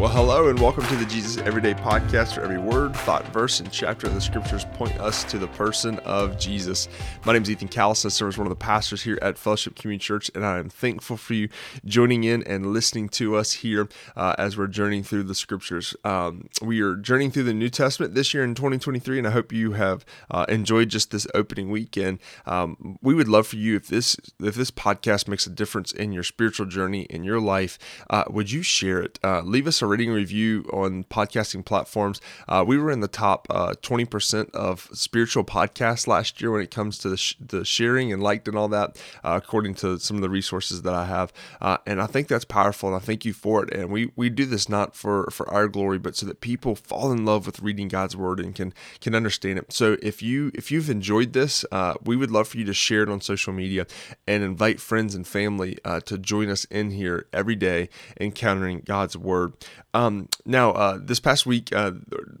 Well, hello, and welcome to the Jesus Everyday Podcast, where every word, thought, verse, and chapter of the scriptures point us to the person of Jesus. My name is Ethan Callis. I serve as one of the pastors here at Fellowship Community Church, and I am thankful for you joining in and listening to us here uh, as we're journeying through the scriptures. Um, we are journeying through the New Testament this year in 2023, and I hope you have uh, enjoyed just this opening weekend. Um, we would love for you if this if this podcast makes a difference in your spiritual journey in your life. Uh, would you share it? Uh, leave us a rating review on podcasting platforms. Uh, we were in the top uh, 20% of spiritual podcasts last year when it comes to the, sh- the sharing and liked and all that, uh, according to some of the resources that I have. Uh, and I think that's powerful, and I thank you for it. And we, we do this not for, for our glory, but so that people fall in love with reading God's word and can can understand it. So if you if you've enjoyed this, uh, we would love for you to share it on social media and invite friends and family to join us in here every day, encountering God's word. Um, now, uh, this past week, uh,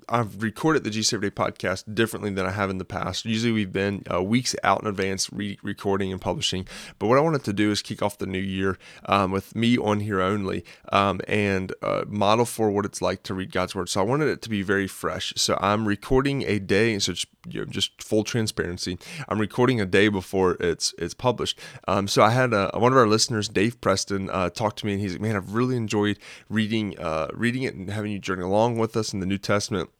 I've recorded the Jesus Everyday podcast differently than I have in the past. Usually, we've been uh, weeks out in advance re- recording and publishing. But what I wanted to do is kick off the new year um, with me on here only um, and uh, model for what it's like to read God's Word. So I wanted it to be very fresh. So I'm recording a day, so it's you know, just full transparency. I'm recording a day before it's it's published. Um, so I had a, one of our listeners, Dave Preston, uh, talk to me, and he's like, "Man, I've really enjoyed reading uh, reading it and having you journey along with us in the New Testament."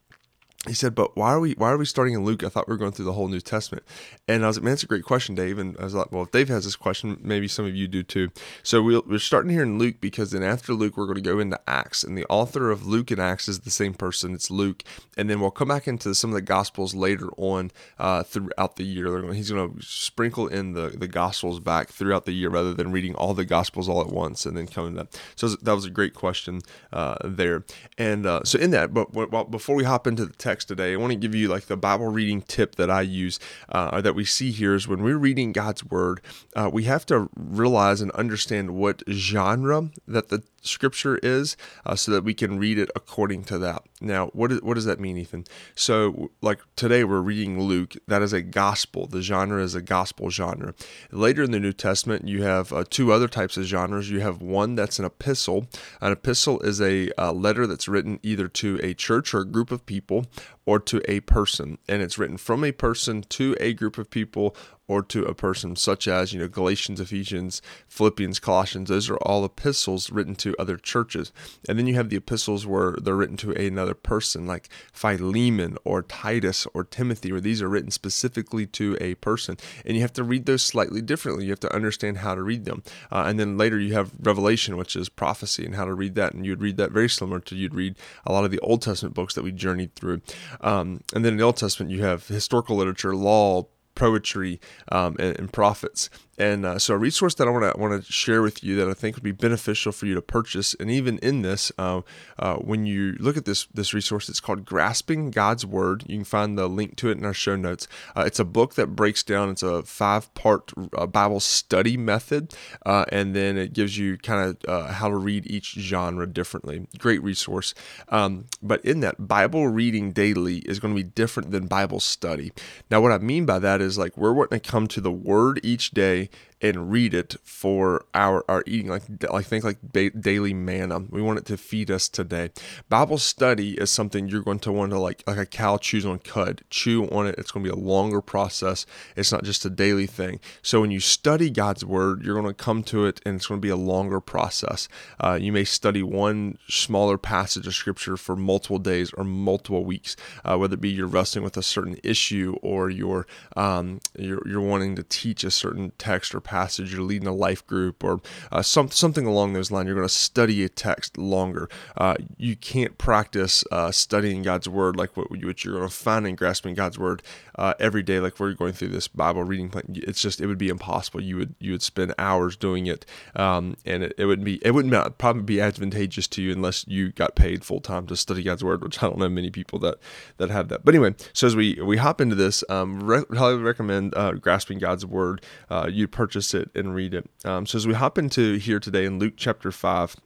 He said, "But why are we why are we starting in Luke? I thought we were going through the whole New Testament." And I was like, "Man, that's a great question, Dave." And I was like, "Well, if Dave has this question, maybe some of you do too." So we are starting here in Luke because then after Luke, we're going to go into Acts, and the author of Luke and Acts is the same person. It's Luke, and then we'll come back into some of the Gospels later on uh, throughout the year. He's going to sprinkle in the the Gospels back throughout the year rather than reading all the Gospels all at once and then coming up. So that was a great question uh, there. And uh, so in that, but before we hop into the text text today, I want to give you like the Bible reading tip that I use uh, that we see here is when we're reading God's Word, uh, we have to realize and understand what genre that the scripture is uh, so that we can read it according to that. Now, what, is, what does that mean, Ethan? So, like today, we're reading Luke. That is a gospel. The genre is a gospel genre. Later in the New Testament, you have uh, two other types of genres. You have one that's an epistle. An epistle is a, a letter that's written either to a church or a group of people or to a person. And it's written from a person to a group of people or to a person, such as, you know, Galatians, Ephesians, Philippians, Colossians. Those are all epistles written to other churches. And then you have the epistles where they're written to another person, like Philemon or Titus or Timothy, where these are written specifically to a person. And you have to read those slightly differently. You have to understand how to read them. Uh, and then later you have Revelation, which is prophecy, and how to read that. And you'd read that very similar to you'd read a lot of the Old Testament books that we journeyed through. Um, and then in the Old Testament, you have historical literature, law, poetry um, and, and, prophets. And uh, so, a resource that I want to want to share with you that I think would be beneficial for you to purchase, and even in this, uh, uh, when you look at this this resource, it's called "Grasping God's Word." You can find the link to it in our show notes. Uh, it's a book that breaks down. It's a five part uh, Bible study method, uh, and then it gives you kind of how to read each genre differently. Great resource. Um, but in that, Bible reading daily is going to be different than Bible study. Now, what I mean by that is like we're wanting to come to the Word each day and read it for our, our eating like I think like daily manna. We want it to feed us today. Bible study is something you're going to want to like like a cow chews on cud. Chew on it. It's going to be a longer process. It's not just a daily thing. So when you study god's word you're going to come to it and it's going to be a longer process. Uh, you may study one smaller passage of scripture for multiple days or multiple weeks uh, whether it be you're wrestling with a certain issue or you're um, you're, you're wanting to teach a certain text or passage, you're leading a life group, or uh, some, something along those lines. You're going to study a text longer. Uh, you can't practice uh, studying God's word like what, what you're going to find in grasping God's word uh, every day, like we're going through this Bible reading plan. It's just it would be impossible. You would you would spend hours doing it, um, and it, it wouldn't be it wouldn't probably be advantageous to you unless you got paid full time to study God's word, which I don't know many people that that have that. But anyway, so as we we hop into this, um, re- highly recommend uh, grasping God's word. Uh, you purchase it and read it. Um, so as we hop into here today in Luke chapter five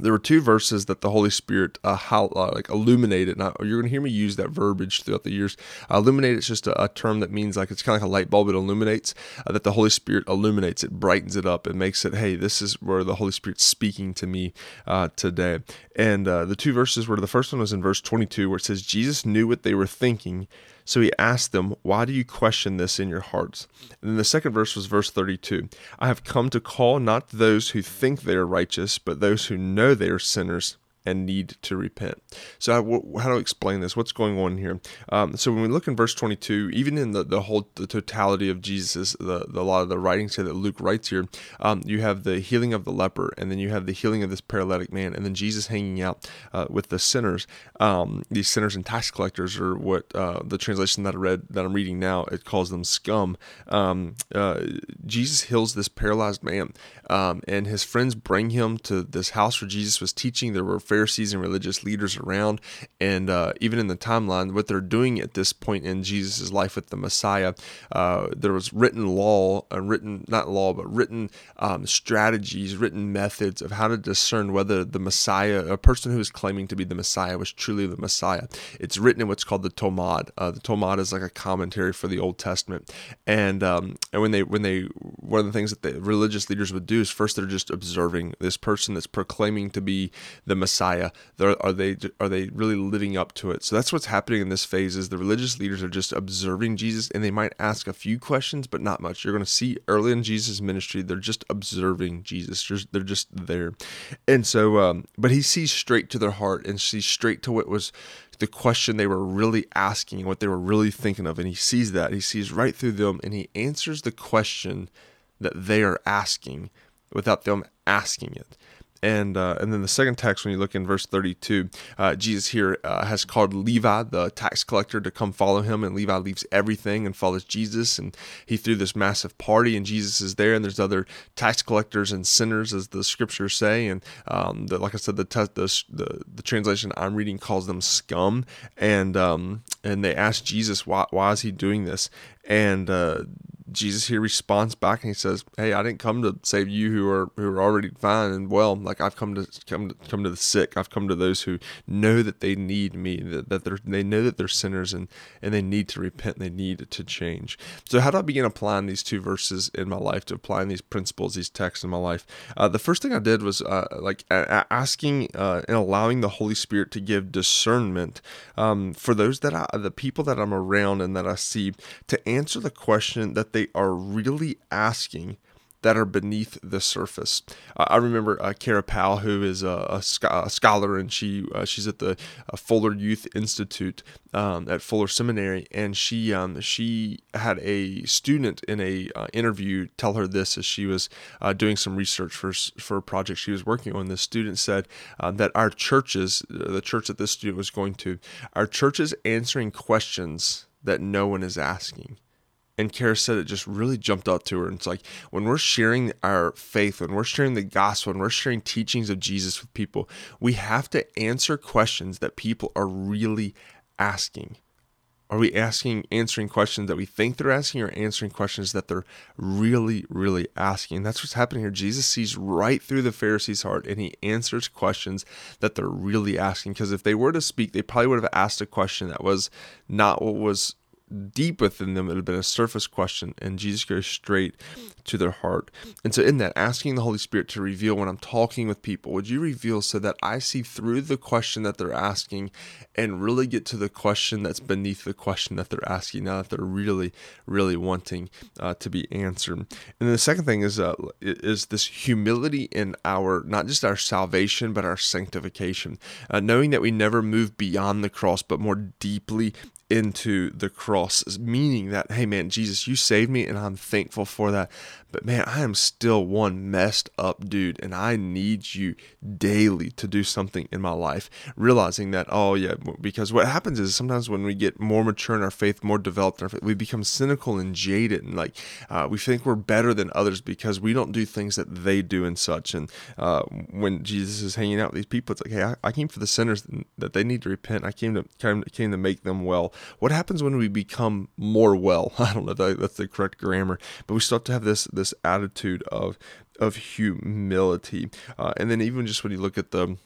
there were two verses that the Holy Spirit uh, how, uh, like illuminated. Now you're going to hear me use that verbiage throughout the years. Uh, illuminate is just a, a, term that means like it's kind of like a light bulb. It illuminates. Uh, that the Holy Spirit illuminates it, brightens it up, it makes it. Hey, this is where the Holy Spirit's speaking to me uh, today. And uh, the two verses were the first one was in verse 22 where it says Jesus knew what they were thinking. So he asked them, Why do you question this in your hearts? And then the second verse was verse 32 I have come to call not those who think they are righteous, but those who know they are sinners and need to repent. So, how, how I explain this? What's going on here? Um, so, when we look in verse 22, even in the, the whole the totality of Jesus, the, the a lot of the writings here that Luke writes here, um, you have the healing of the leper, and then you have the healing of this paralytic man, and then Jesus hanging out uh, with the sinners. Um, these sinners and tax collectors are what uh, the translation that I read that I'm reading now it calls them scum. Um, uh, Jesus heals this paralyzed man, um, and his friends bring him to this house where Jesus was teaching. There were Pharisees and religious leaders around. And uh, even in the timeline, what they're doing at this point in Jesus' life with the Messiah, uh, there was written law, uh, written, not law, but written um, strategies, written methods of how to discern whether the Messiah, a person who is claiming to be the Messiah, was truly the Messiah. It's written in what's called the Talmud. Uh, the Talmud is like a commentary for the Old Testament. And, um, and when they, when they, one of the things that the religious leaders would do is first they're just observing this person that's proclaiming to be the Messiah Messiah? Are they are they really living up to it? So that's what's happening in this phase. Is the religious leaders are just observing Jesus, and they might ask a few questions, but not much. You're going to see early in Jesus' ministry, they're just observing Jesus. They're just there, and so, um, but he sees straight to their heart and sees straight to what was the question they were really asking, what they were really thinking of, and he sees that. He sees right through them, and he answers the question that they are asking without them asking it and uh, and then the second text when you look in verse 32 uh, jesus here uh, has called levi the tax collector to come follow him. And levi leaves everything and follows jesus. And he threw this massive party and jesus is there. And there's other tax collectors and sinners as the scriptures say. And um, the, like i said the, te- the, the, the translation i'm reading calls them scum. And um, and they ask jesus why, why is he doing this? And uh, Jesus here responds back and he says, "Hey, I didn't come to save you who are who are already fine and well. Like I've come to come to come to the sick. I've come to those who know that they need me. That, that they're they know that they're sinners and and they need to repent. they need to change. So how do I begin applying these two verses in my life to applying these principles, these texts in my life? Uh, the first thing I did was uh, like asking uh, and allowing the Holy Spirit to give discernment um, for those that I, the people that I'm around and that I see to answer the question that they they are really asking that are beneath the surface. Uh, I remember uh, Kara Powell, who is a, a, a scholar, and she uh, she's at the uh, Fuller Youth Institute um, at Fuller Seminary, and she um, she had a student in a uh, interview tell her this as she was uh, doing some research for for a project she was working on. The student said that our churches, the church that this student was going to, our churches answering questions that no one is asking and Kara said it just really jumped out to her. And it's like when we're sharing our faith, when we're sharing the gospel, when we're sharing teachings of Jesus with people, we have to answer questions that people are really asking. Are we asking, answering questions that we think they're asking, or answering questions that they're really, really asking? That's what's happening here. Jesus sees right through the Pharisees' heart and he answers questions that they're really asking. Because if they were to speak, they probably would have asked a question that was not what was deep within them, it have been a surface question, and Jesus goes straight to their heart. And so, in that, asking the Holy Spirit to reveal when I'm talking with people, would you reveal so that I see through the question that they're asking and really get to the question that's beneath the question that they're asking now that they're really, really wanting uh, to be answered? And the second thing is uh, is this humility in our not just our salvation but our sanctification, uh, knowing that we never move beyond the cross but more deeply into the cross, meaning that, hey man, Jesus, you saved me and I'm thankful for that. But man, I am still one messed up dude and I need you daily to do something in my life. Realizing that, oh yeah, because what happens is sometimes when we get more mature in our faith, more developed in our faith, we become cynical and jaded and like uh, we think we're better than others because we don't do things that they do and such. And uh, when Jesus is hanging out with these people, it's like, hey, I, I came for the sinners that they need to repent. I came to came, came to make them well. What happens when we become more well? I don't know if that's the correct grammar, but we start to have this this attitude of of humility, uh, and then even just when you look at the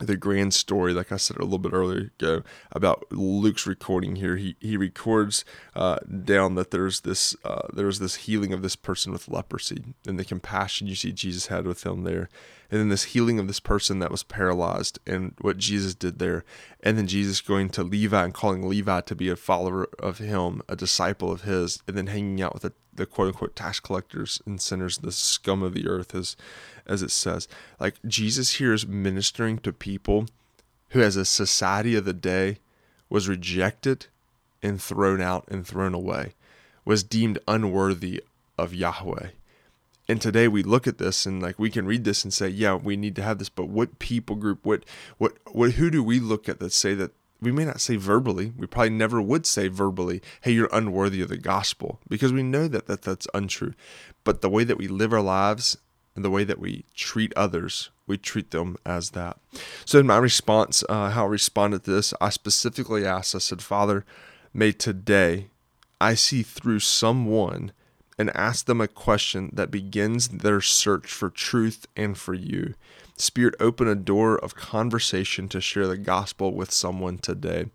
the grand story, like I said a little bit earlier ago about Luke's recording here, he he records uh, down that there's this uh, there's this healing of this person with leprosy and the compassion you see Jesus had with him there, and then this healing of this person that was paralyzed and what Jesus did there, and then Jesus going to Levi and calling Levi to be a follower of him, a disciple of his, and then hanging out with the, the quote unquote tax collectors and sinners, the scum of the earth, as as it says. Like Jesus here is ministering to people who, as a society of the day, was rejected and thrown out and thrown away, was deemed unworthy of Yahweh. And today we look at this and like we can read this and say, yeah, we need to have this, but what people group, what what what who do we look at that say that we may not say verbally, we probably never would say verbally, hey, you're unworthy of the gospel, because we know that, that that's untrue. But the way that we live our lives and the way that we treat others, we treat them as that. So, in my response, uh, how I responded to this, I specifically asked, I said, Father, may today I see through someone and ask them a question that begins their search for truth and for you. Spirit, open a door of conversation to share the gospel with someone today.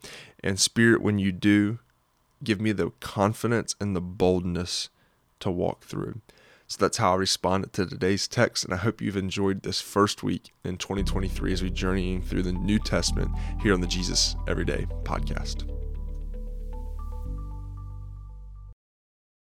And Spirit, when you do, give me the confidence and the boldness to walk through. So that's how I responded to today's text, and I hope you've enjoyed this first week in 2023 as we journeying through the New Testament here on the Jesus Everyday podcast.